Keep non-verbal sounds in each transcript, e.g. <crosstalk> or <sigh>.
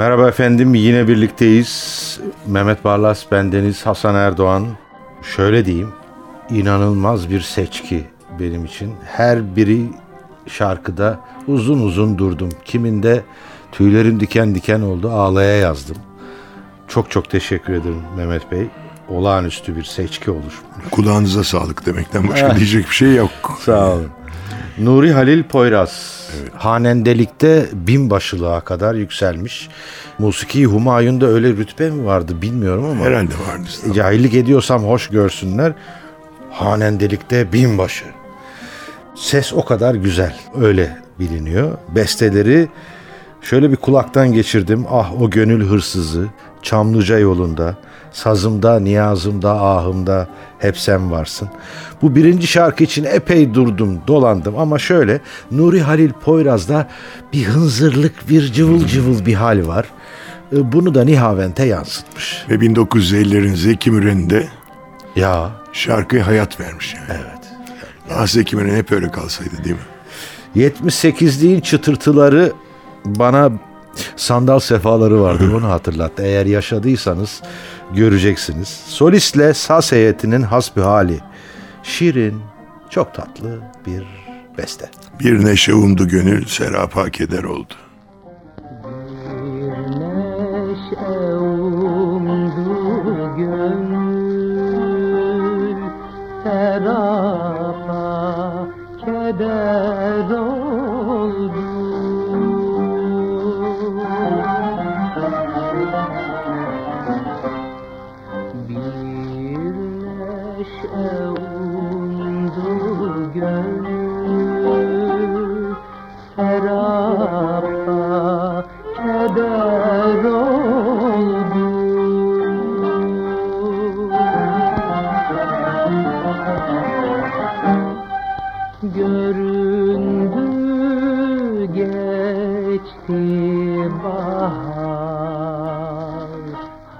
Merhaba efendim yine birlikteyiz. Mehmet Barlas, bendeniz Hasan Erdoğan. Şöyle diyeyim, inanılmaz bir seçki benim için. Her biri şarkıda uzun uzun durdum. Kiminde tüylerim diken diken oldu, ağlaya yazdım. Çok çok teşekkür ederim Mehmet Bey. Olağanüstü bir seçki olmuş. Kulağınıza sağlık demekten başka diyecek bir şey yok. Sağ olun. Nuri Halil Poyraz. Hanendelikte binbaşılığa kadar yükselmiş. Musiki Humayun'da öyle rütbe mi vardı bilmiyorum ama. Herhalde vardır. Cahillik ediyorsam hoş görsünler. Hanendelikte binbaşı. Ses o kadar güzel. Öyle biliniyor. Besteleri şöyle bir kulaktan geçirdim. Ah o gönül hırsızı. Çamlıca yolunda. Sazımda, niyazımda, ahımda hep sen varsın. Bu birinci şarkı için epey durdum, dolandım ama şöyle Nuri Halil Poyraz'da bir hınzırlık, bir cıvıl cıvıl bir hal var. E, Bunu da Nihavent'e yansıtmış. Ve 1950'lerin Zeki Müren'de Ya şarkıya hayat vermiş yani. Evet. Ah Zeki Müren hep öyle kalsaydı değil mi? 78'liğin çıtırtıları bana sandal sefaları vardı onu hatırlattı. Eğer yaşadıysanız göreceksiniz. Solistle saz heyetinin hasbihali. Şirin, çok tatlı bir beste. Bir neşe umdu gönül serapa keder oldu.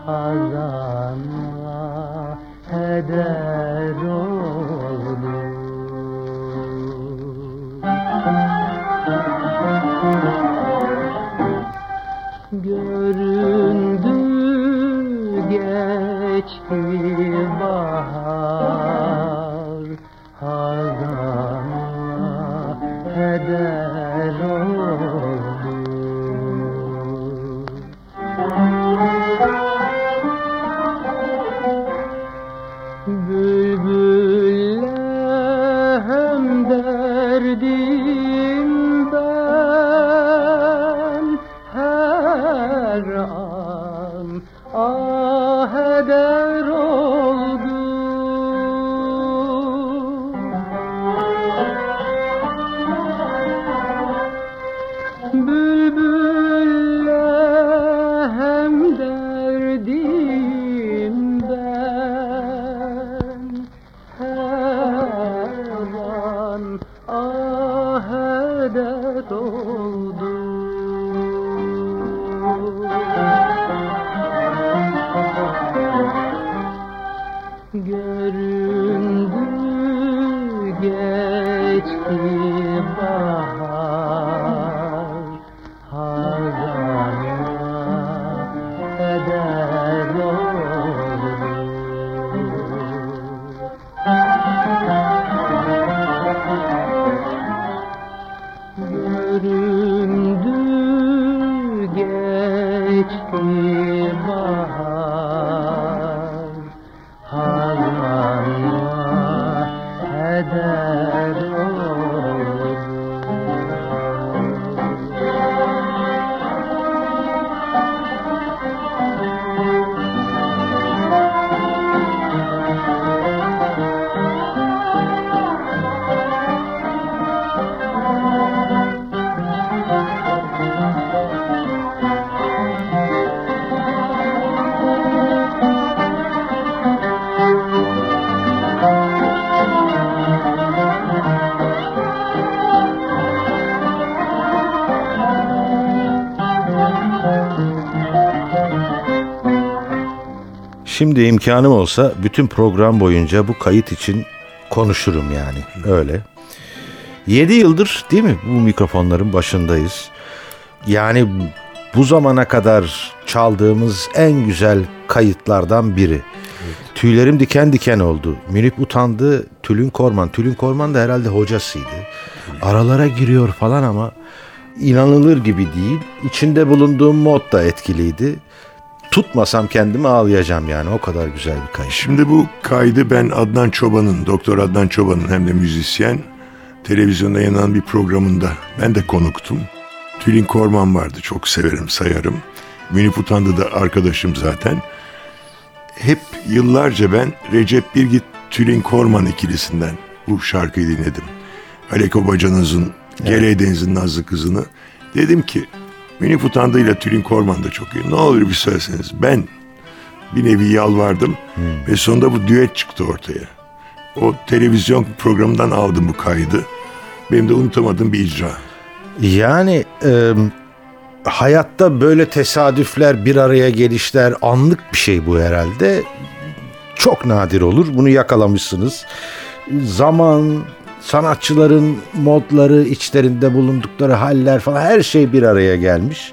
I Şimdi imkanım olsa bütün program boyunca bu kayıt için konuşurum yani. Öyle. 7 yıldır değil mi bu mikrofonların başındayız. Yani bu zamana kadar çaldığımız en güzel kayıtlardan biri. Tüylerim diken diken oldu. Münip utandı. Tülün Korman. Tülün Korman da herhalde hocasıydı. Aralara giriyor falan ama inanılır gibi değil. İçinde bulunduğum mod da etkiliydi. Tutmasam kendimi ağlayacağım yani. O kadar güzel bir kayıt. Şimdi bu kaydı ben Adnan Çoban'ın, Doktor Adnan Çoban'ın hem de müzisyen televizyonda yayınlanan bir programında ben de konuktum. Tülin Korman vardı. Çok severim, sayarım. Münip Utandı da arkadaşım zaten. Hep yıllarca ben Recep Birgit Tülin Korman ikilisinden bu şarkıyı dinledim. Aleko Bacanız'ın Gele Deniz'in Nazlı Kızı'nı. Dedim ki Münip Utandı ile Tülin Korman da çok iyi. Ne olur bir söyleseniz. Ben bir nevi yalvardım ve sonunda bu düet çıktı ortaya. O televizyon programından aldım bu kaydı. Benim de unutamadığım bir icra. Yani e, hayatta böyle tesadüfler, bir araya gelişler anlık bir şey bu herhalde. Çok nadir olur. Bunu yakalamışsınız. Zaman, sanatçıların modları, içlerinde bulundukları haller falan her şey bir araya gelmiş.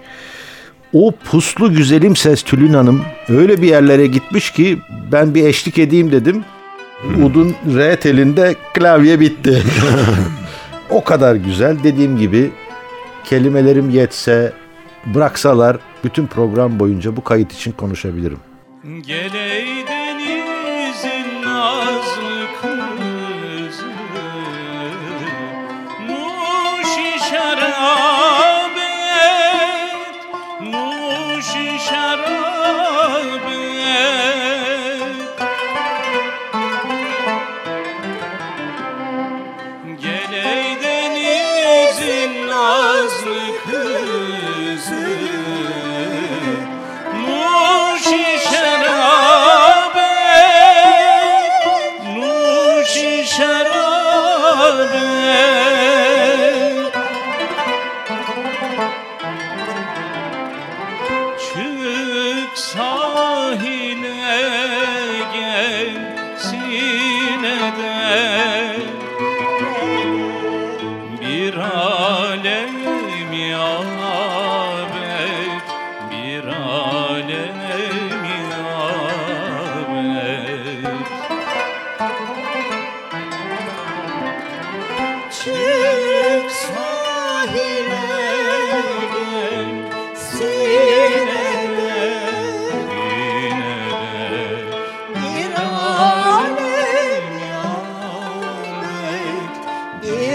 O puslu güzelim ses Tülin Hanım öyle bir yerlere gitmiş ki ben bir eşlik edeyim dedim. Udun re telinde klavye bitti. <laughs> o kadar güzel dediğim gibi kelimelerim yetse bıraksalar bütün program boyunca bu kayıt için konuşabilirim. Geley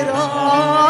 bir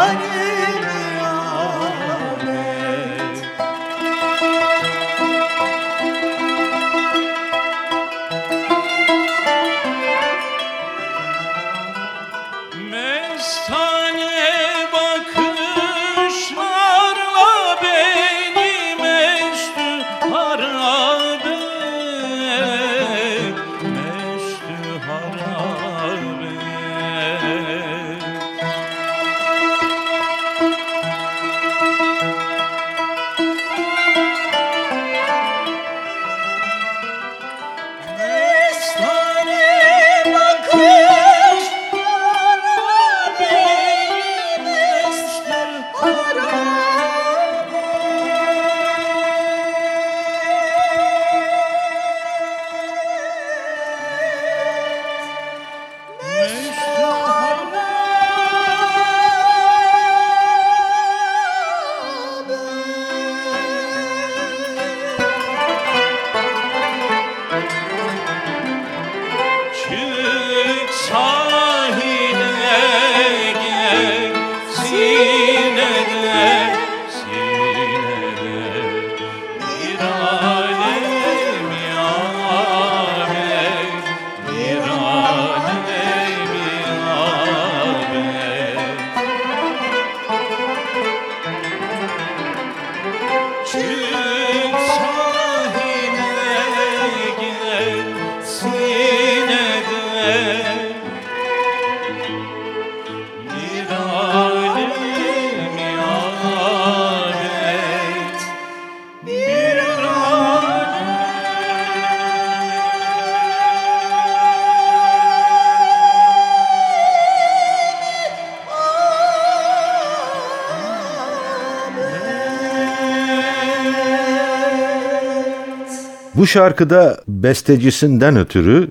Bu şarkıda bestecisinden ötürü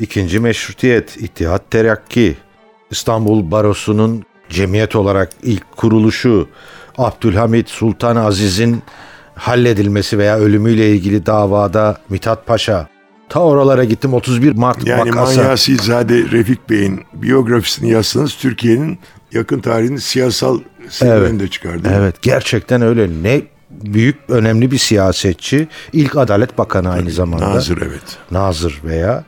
ikinci meşrutiyet, İttihat Terakki, İstanbul Barosu'nun cemiyet olarak ilk kuruluşu, Abdülhamit Sultan Aziz'in halledilmesi veya ölümüyle ilgili davada Mithat Paşa. Ta oralara gittim 31 Mart Yani vakası. Manyasilzade Refik Bey'in biyografisini yazsanız Türkiye'nin yakın tarihinin siyasal serüvenini de çıkardı. Evet gerçekten öyle. Ne büyük önemli bir siyasetçi. İlk Adalet Bakanı aynı zamanda. Nazır evet. Nazır veya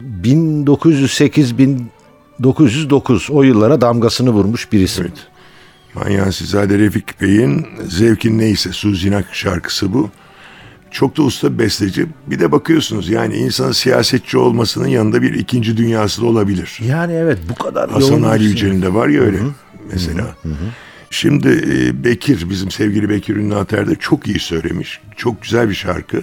1908 1909 o yıllara damgasını vurmuş bir isim. Evet. Manyasilzade Refik Bey'in Zevkin Neyse Suzinak şarkısı bu. Çok da usta besteci. Bir de bakıyorsunuz yani insanın siyasetçi olmasının yanında bir ikinci dünyası da olabilir. Yani evet bu kadar Hasan Ali bir- Yücel'in de var ya öyle mesela. Şimdi e, Bekir, bizim sevgili Bekir Ünlü Ater de çok iyi söylemiş. Çok güzel bir şarkı.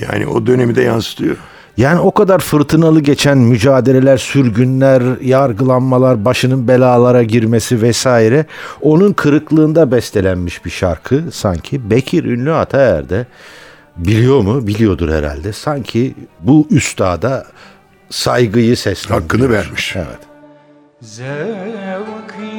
Yani o dönemi de yansıtıyor. Yani o kadar fırtınalı geçen mücadeleler, sürgünler, yargılanmalar, başının belalara girmesi vesaire onun kırıklığında bestelenmiş bir şarkı sanki. Bekir Ünlü Ataer de biliyor mu? Biliyordur herhalde. Sanki bu üstada saygıyı seslendiriyor. Hakkını vermiş. Evet. Zevkin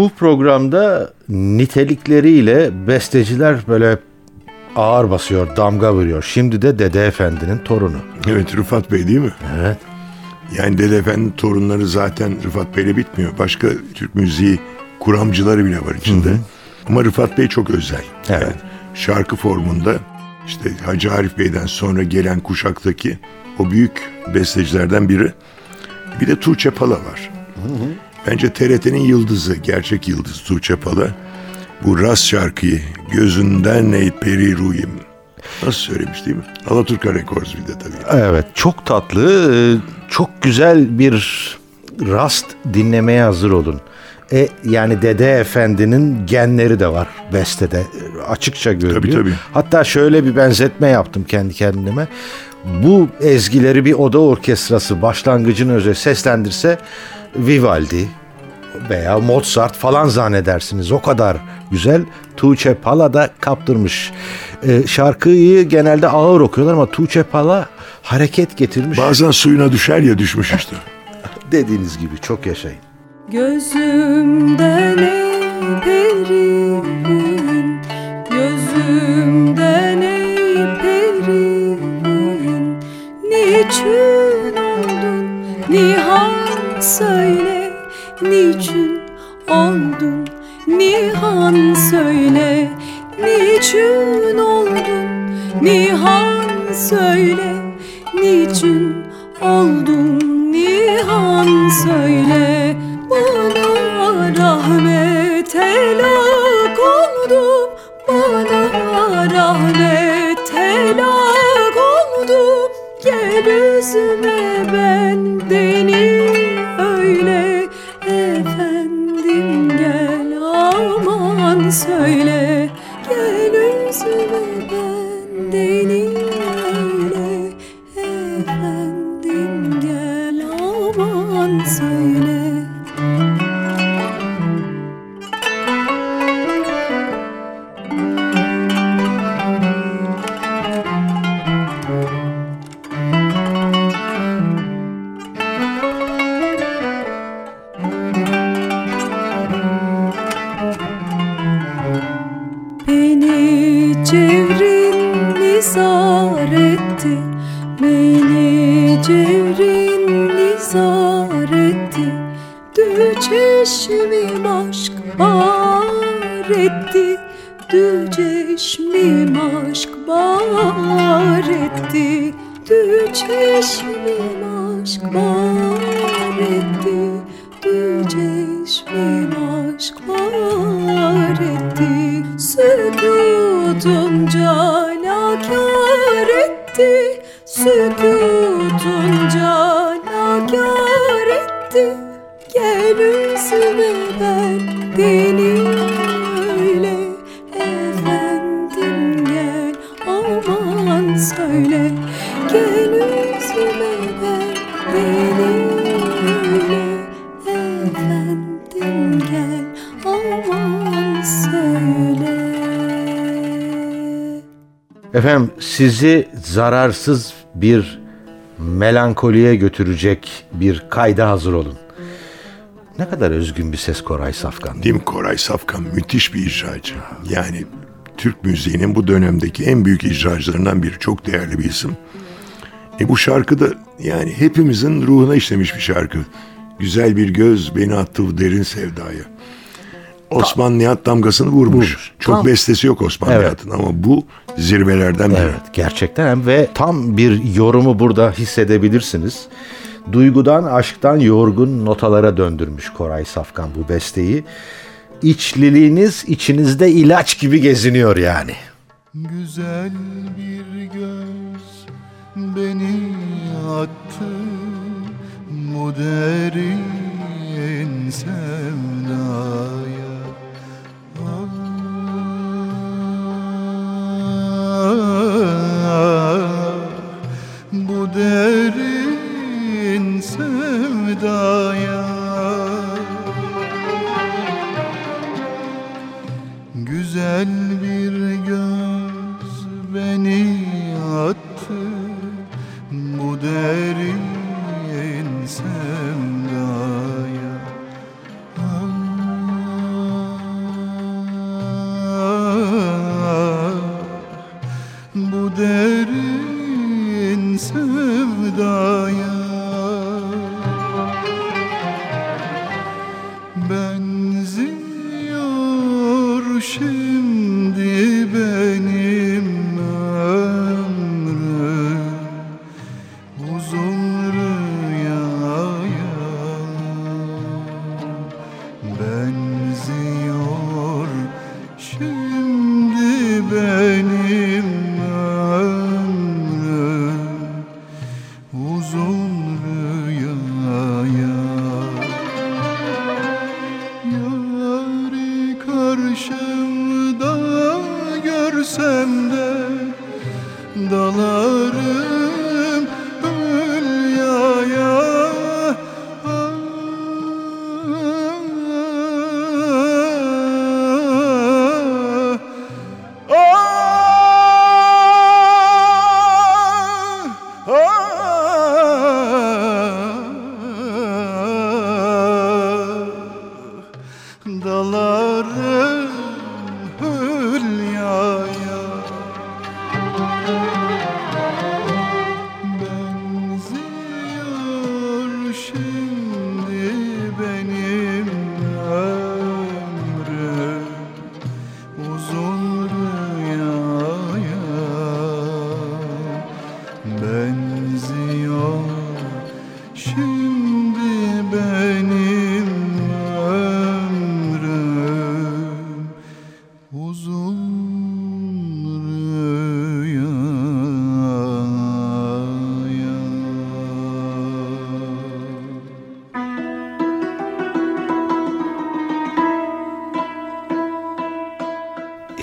Bu programda nitelikleriyle besteciler böyle ağır basıyor, damga vuruyor. Şimdi de Dede Efendi'nin torunu. Evet Rıfat Bey değil mi? Evet. Yani Dede Efendi torunları zaten Rıfat Bey'le bitmiyor. Başka Türk müziği kuramcıları bile var içinde. Ama Rıfat Bey çok özel. Evet. Yani şarkı formunda işte Hacı Arif Bey'den sonra gelen kuşaktaki o büyük bestecilerden biri. Bir de Tuğçe Pala var. Bence TRT'nin yıldızı, gerçek yıldız Tuğçe Pala. Bu Ras şarkıyı gözünden ey peri ruyim. Nasıl söylemiş değil mi? Alaturka Records bir de tabii. Evet, çok tatlı, e, çok güzel bir rast dinlemeye hazır olun. E, yani Dede Efendi'nin genleri de var bestede. E, Açıkça görülüyor. Tabii, tabii. Hatta şöyle bir benzetme yaptım kendi kendime. Bu ezgileri bir oda orkestrası başlangıcını özel seslendirse Vivaldi veya Mozart falan zannedersiniz. O kadar güzel. Tuğçe Pala da kaptırmış. E, şarkıyı genelde ağır okuyorlar ama Tuğçe Pala hareket getirmiş. Bazen suyuna düşer ya düşmüş işte. <laughs> Dediğiniz gibi çok yaşayın. Gözümden Beni cevrin nizar etti Dü çeşmim aşk bar etti Dü çeşmim aşk bar etti Dü çeşmim aşk bar etti Dü çeşmim aşk var etti Sükutun canakar etti Sükutun söyle Efendim sizi zararsız bir melankoliye götürecek bir kayda hazır olun. Ne kadar özgün bir ses Koray Safkan. Değil mi Koray Safkan? Müthiş bir icracı. Yani Türk müziğinin bu dönemdeki en büyük icracılarından biri. Çok değerli bir isim. E bu şarkı da yani hepimizin ruhuna işlemiş bir şarkı. Güzel bir göz beni attı bu derin sevdaya. Osman Nihat damgasını vurmuş. Vurmuş. Çok Tam- bestesi yok Osman Evet. Nihat'ın ama bu zirvelerden biri. Evet gerçekten ve tam bir yorumu burada hissedebilirsiniz. Duygudan, aşktan yorgun notalara döndürmüş Koray Safkan bu besteyi. İçliliğiniz içinizde ilaç gibi geziniyor yani. Güzel bir göz beni attı bu derin sevdaya Ah, bu derin sevdaya. Güzel bir göz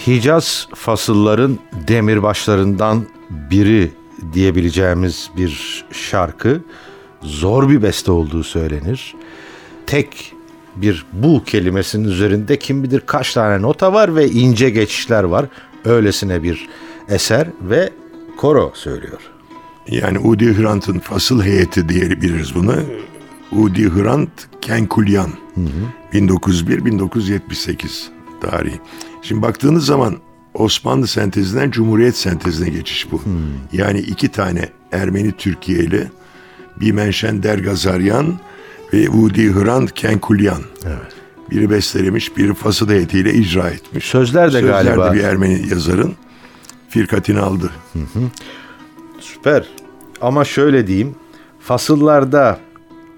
Hicaz fasılların demirbaşlarından biri diyebileceğimiz bir şarkı. Zor bir beste olduğu söylenir. Tek bir bu kelimesinin üzerinde kim bilir kaç tane nota var ve ince geçişler var. Öylesine bir eser ve koro söylüyor. Yani Udi Hrant'ın fasıl heyeti diye biliriz bunu. Udi Hrant Kenkulyan. 1901-1978 tarihi. Şimdi baktığınız zaman Osmanlı sentezinden Cumhuriyet sentezine geçiş bu. Yani iki tane Ermeni Türkiye'li Bimenşen Dergazaryan ve Udi Hrant Kenkulyan. Evet. Biri bestelemiş, biri fasıl heyetiyle icra etmiş. Sözler de Sözler galiba- de bir Ermeni yazarın firkatini aldı. Süper. Ama şöyle diyeyim. Fasıllarda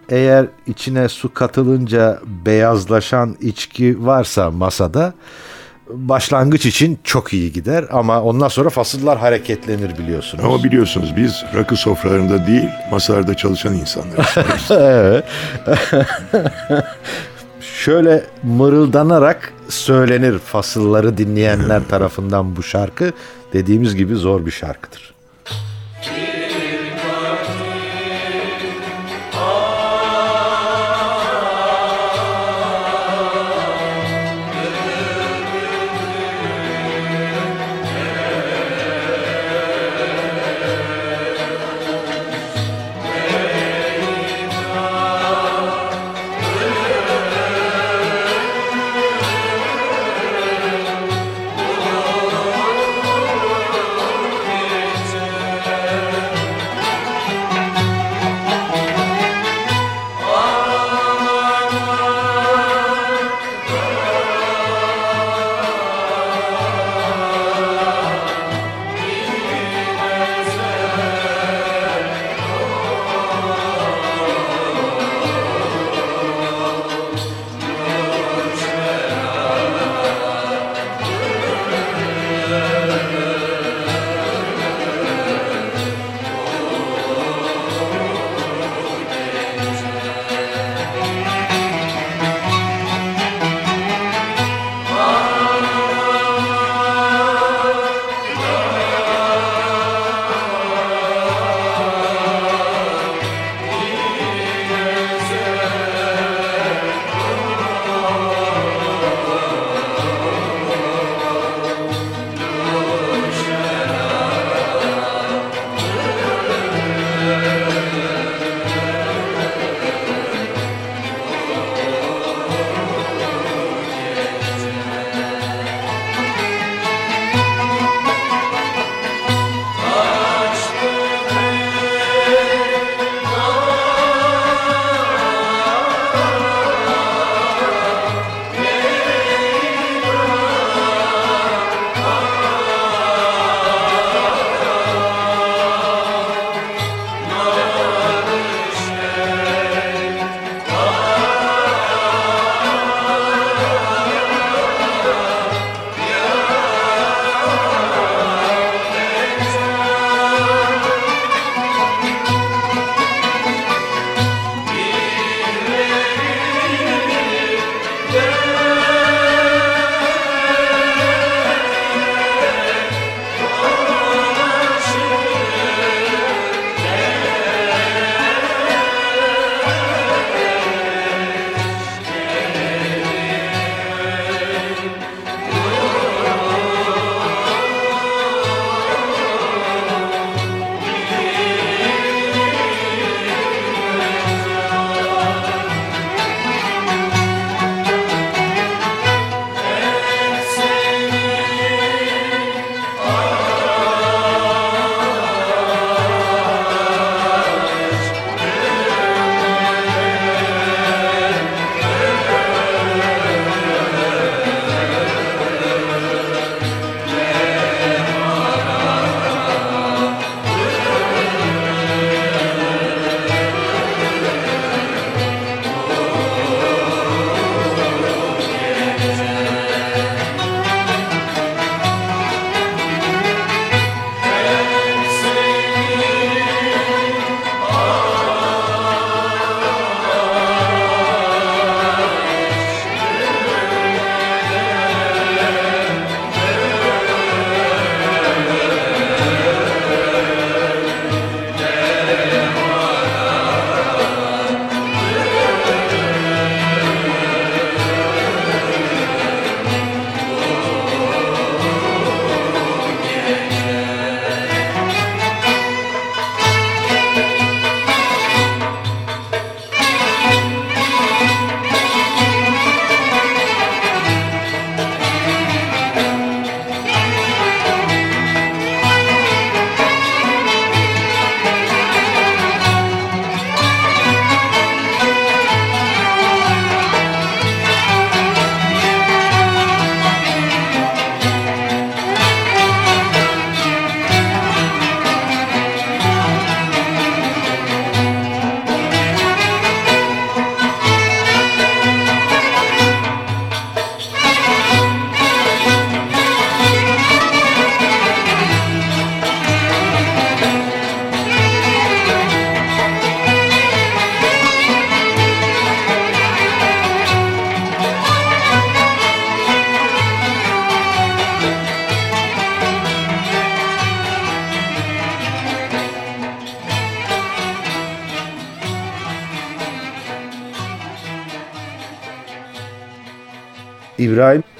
eğer içine su katılınca beyazlaşan içki varsa masada başlangıç için çok iyi gider ama ondan sonra fasıllar hareketlenir biliyorsunuz. Ama biliyorsunuz biz rakı sofralarında değil masalarda çalışan insanlarız. <laughs> Şöyle mırıldanarak söylenir fasılları dinleyenler tarafından bu şarkı. Dediğimiz gibi zor bir şarkıdır.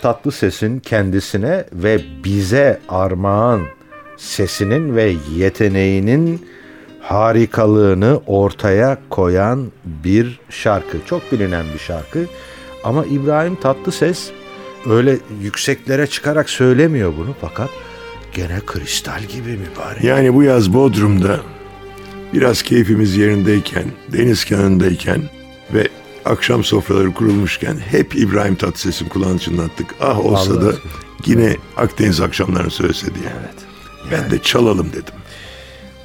Tatlıses'in kendisine ve bize armağan sesinin ve yeteneğinin harikalığını ortaya koyan bir şarkı. Çok bilinen bir şarkı. Ama İbrahim Tatlıses öyle yükseklere çıkarak söylemiyor bunu fakat gene kristal gibi mübarek. Yani bu yaz Bodrum'da biraz keyfimiz yerindeyken, deniz kenarındayken ve akşam sofraları kurulmuşken hep İbrahim Tatlıses'in kulağını çınlattık. Ah olsa Allah da yine Akdeniz akşamlarını söylese diye. Evet. Ben de çalalım dedim.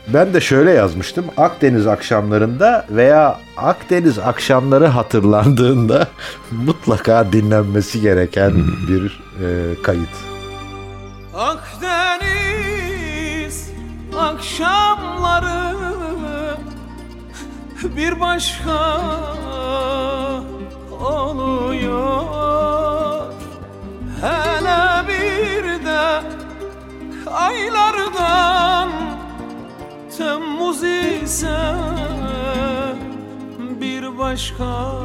Ben de şöyle yazmıştım. Akdeniz akşamlarında veya Akdeniz akşamları hatırlandığında <laughs> mutlaka dinlenmesi gereken bir e, kayıt. Akdeniz akşamları bir başka oluyor. Hele bir de aylardan Temmuz ise bir başka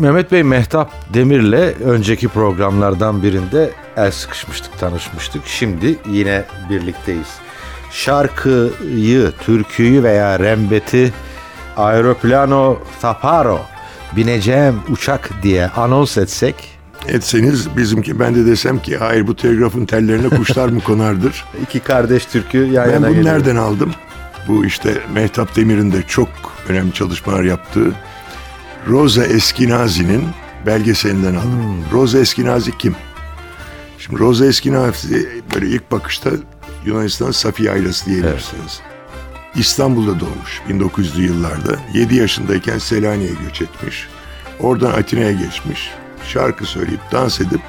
Mehmet Bey Mehtap Demir'le önceki programlardan birinde el sıkışmıştık, tanışmıştık. Şimdi yine birlikteyiz. Şarkıyı, türküyü veya rembeti Aeroplano Taparo bineceğim uçak diye anons etsek Etseniz bizimki ben de desem ki hayır bu telgrafın tellerine kuşlar mı konardır? <laughs> iki kardeş türkü yan Ben yana bunu geliyor. nereden aldım? Bu işte Mehtap Demir'in de çok önemli çalışmalar yaptığı Rosa Eskenazi'nin belgeselinden aldım. Rosa Eskenazi kim? Şimdi Rosa Eskenazi böyle ilk bakışta Yunanistan Safiye ailesi diyebilirsiniz. İstanbul'da doğmuş 1900'lü yıllarda. 7 yaşındayken Selanik'e göç etmiş. Oradan Atina'ya geçmiş. Şarkı söyleyip dans edip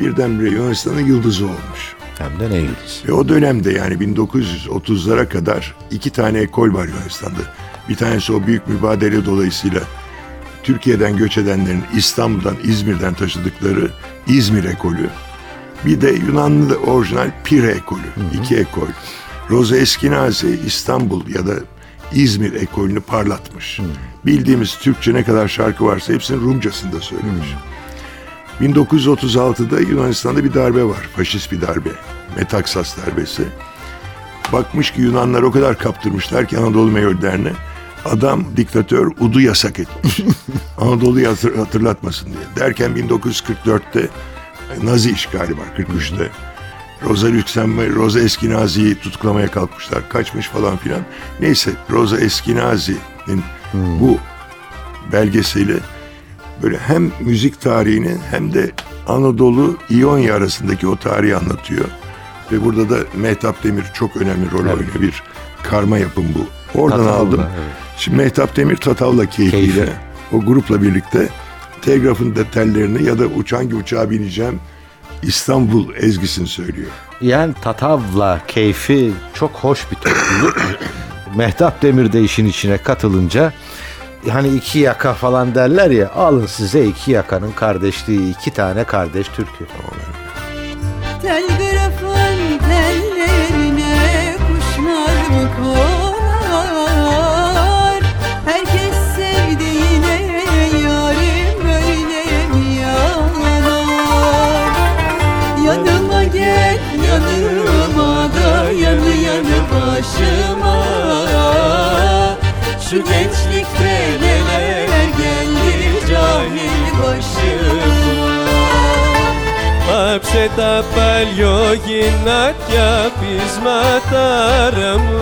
birdenbire Yunanistan'ın yıldızı olmuş. Hem de ne yıldız. Ve o dönemde yani 1930'lara kadar iki tane ekol var Yunanistan'da. Bir tanesi o büyük mübadele dolayısıyla Türkiye'den göç edenlerin İstanbul'dan, İzmir'den taşıdıkları İzmir ekolü. Bir de Yunanlı orijinal Pire ekolü. iki ekol. Rosa Eskenazi İstanbul ya da İzmir ekolünü parlatmış. Bildiğimiz Türkçe ne kadar şarkı varsa hepsini Rumcasında söylemiş. 1936'da Yunanistan'da bir darbe var. Faşist bir darbe. Metaksas darbesi. Bakmış ki Yunanlar o kadar kaptırmışlar ki Anadolu Meyöllerine. Adam diktatör Ud'u yasak etmiş. <laughs> Anadolu'yu hatır- hatırlatmasın diye. Derken 1944'te Nazi işgali var 43'te. Rosa Luxemburg, Rosa Eskenazi'yi tutuklamaya kalkmışlar. Kaçmış falan filan. Neyse Rosa Eskenazi'nin bu belgeseli böyle hem müzik tarihini hem de Anadolu İonya arasındaki o tarihi anlatıyor. Ve burada da Mehtap Demir çok önemli rol oynuyor. Bir karma yapım bu. Oradan Tatavla, aldım. evet. Şimdi Mehtap Demir Tatavla keyfiyle Keyfi. o grupla birlikte telgrafın detaylarını ya da uç hangi uçağa bineceğim İstanbul ezgisini söylüyor. Yani Tatavla keyfi çok hoş bir topluluk. <coughs> Mehtap Demir de işin içine katılınca hani iki yaka falan derler ya alın size iki yakanın kardeşliği iki tane kardeş türkü. Telgrafın Şu gençlikte neler geldi cahil başıma Άψε τα παλιό πείσματα μου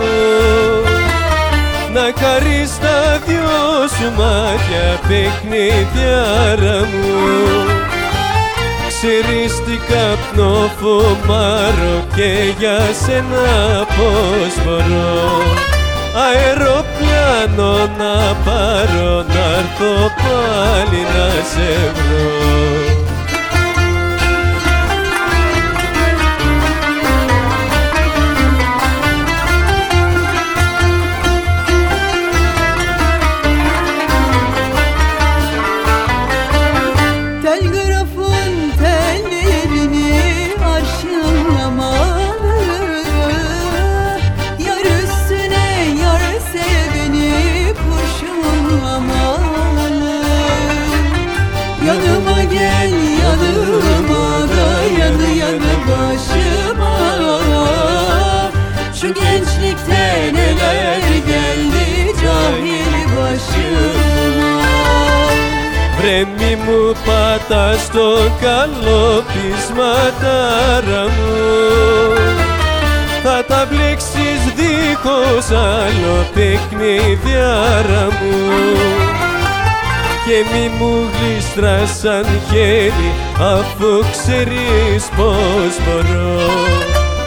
Να χαρείς τα δυο σου μάτια παιχνιδιάρα μου Ξέρεις τι καπνό φουμάρω και για σένα πως μπορώ Αεροπλάνο να πάρω να έρθω πάλι να σε βρω Βρε μη μου πατάς το καλό πεισματάρα μου. Θα τα μπλέξεις δίχως άλλο παιχνιδιάρα μου. Και μη μου γλιστράς σαν χέρι αφού ξέρεις πως μπορώ.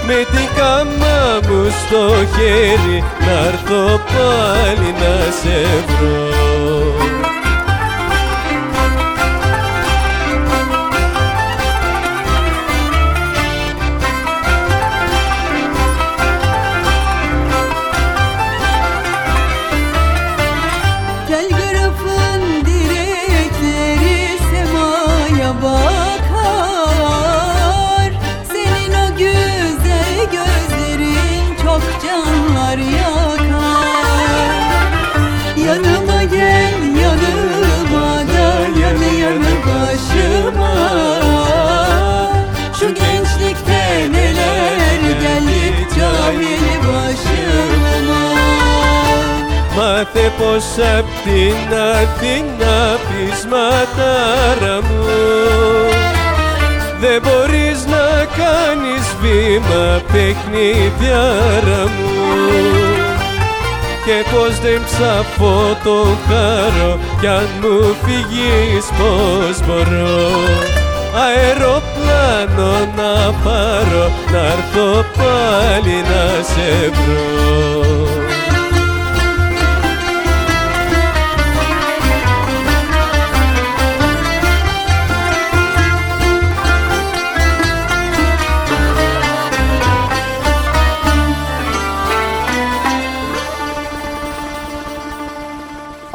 Με την κάμα μου στο χέρι να έρθω πάλι να σε βρω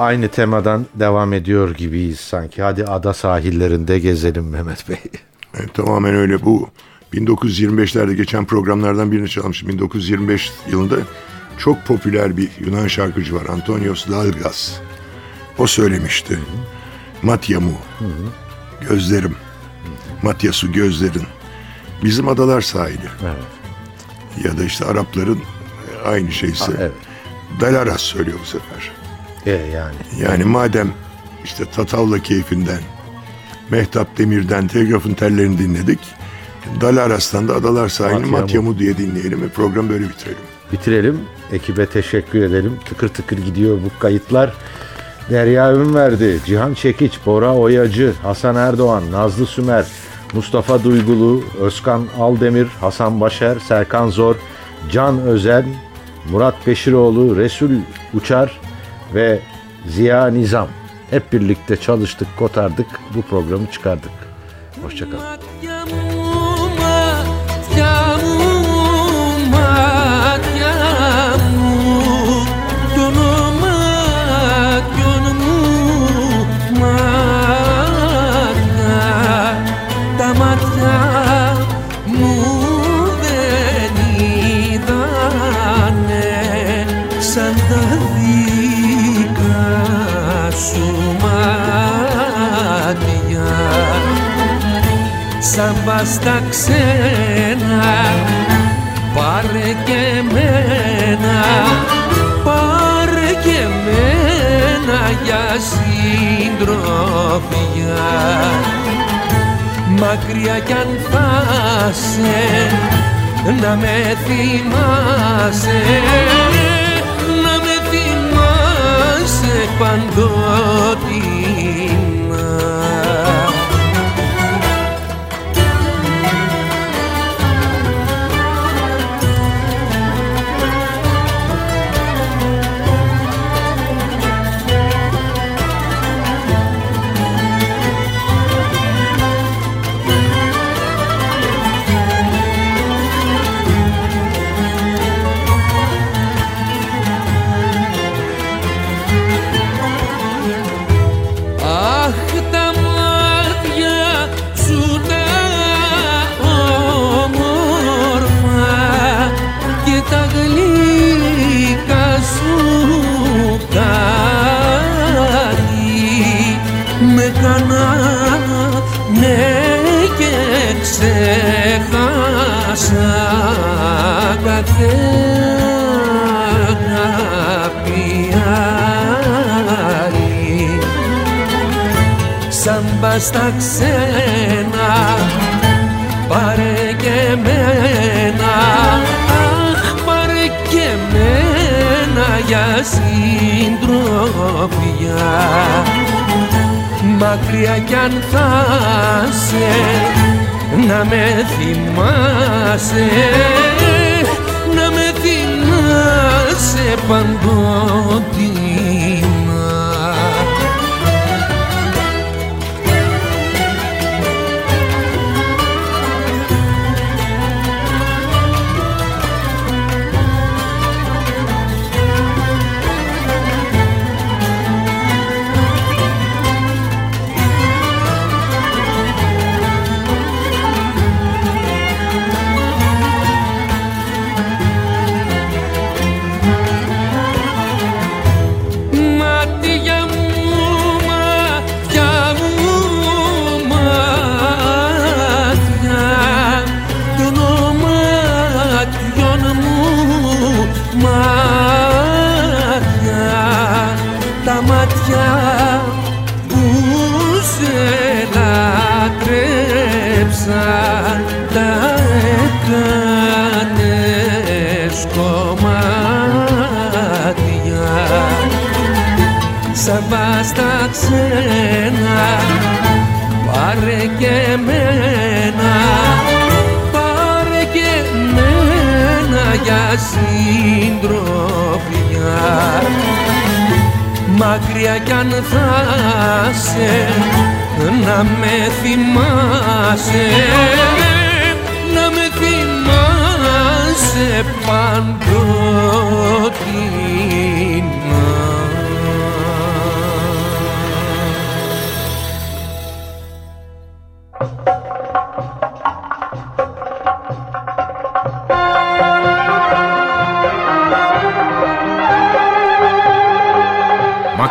aynı temadan devam ediyor gibiyiz sanki. Hadi ada sahillerinde gezelim Mehmet Bey. Evet, tamamen öyle. Bu 1925'lerde geçen programlardan birini çalmışım. 1925 yılında çok popüler bir Yunan şarkıcı var. Antonios Dalgas. O söylemişti. Matyamu. Gözlerim. Matyasu gözlerin. Bizim adalar sahili. Ya da işte Arapların e, aynı şeyse. Ha, evet. Dalaras söylüyor bu sefer. E yani. Yani madem işte Tatavla keyfinden, Mehtap Demir'den telgrafın tellerini dinledik. Dalaras'tan da Adalar Sahili Matyamu. Diye dinleyelim ve programı böyle bitirelim. Bitirelim. Ekibe teşekkür edelim. Tıkır tıkır gidiyor bu kayıtlar. Derya Ünverdi, Cihan Çekiç, Bora Oyacı, Hasan Erdoğan, Nazlı Sümer, Mustafa Duygulu, Özkan Aldemir, Hasan Başer, Serkan Zor, Can Özel, Murat Beşiroğlu, Resul Uçar ve Ziya Nizam. Hep birlikte çalıştık, kotardık, bu programı çıkardık. Hoşçakalın. Στα ξένα. Πάρε και μένα πάρε και μένα για συντροφιά. Μακριά κι αν θα'σε να με θυμάσαι. Να με θυμάσαι παντότινα στα ξένα. Πάρε και μένα. Αχ πάρε και μένα για συντροφιά. Μακριά κι αν θα'σε να με θυμάσαι. Να με θυμάσαι παντότινα στα ξένα. Πάρε και μένα πάρε και μένα για συντροφιά. Μακριά κι αν θα'σε να με θυμάσαι. Να με θυμάσαι παντοτινά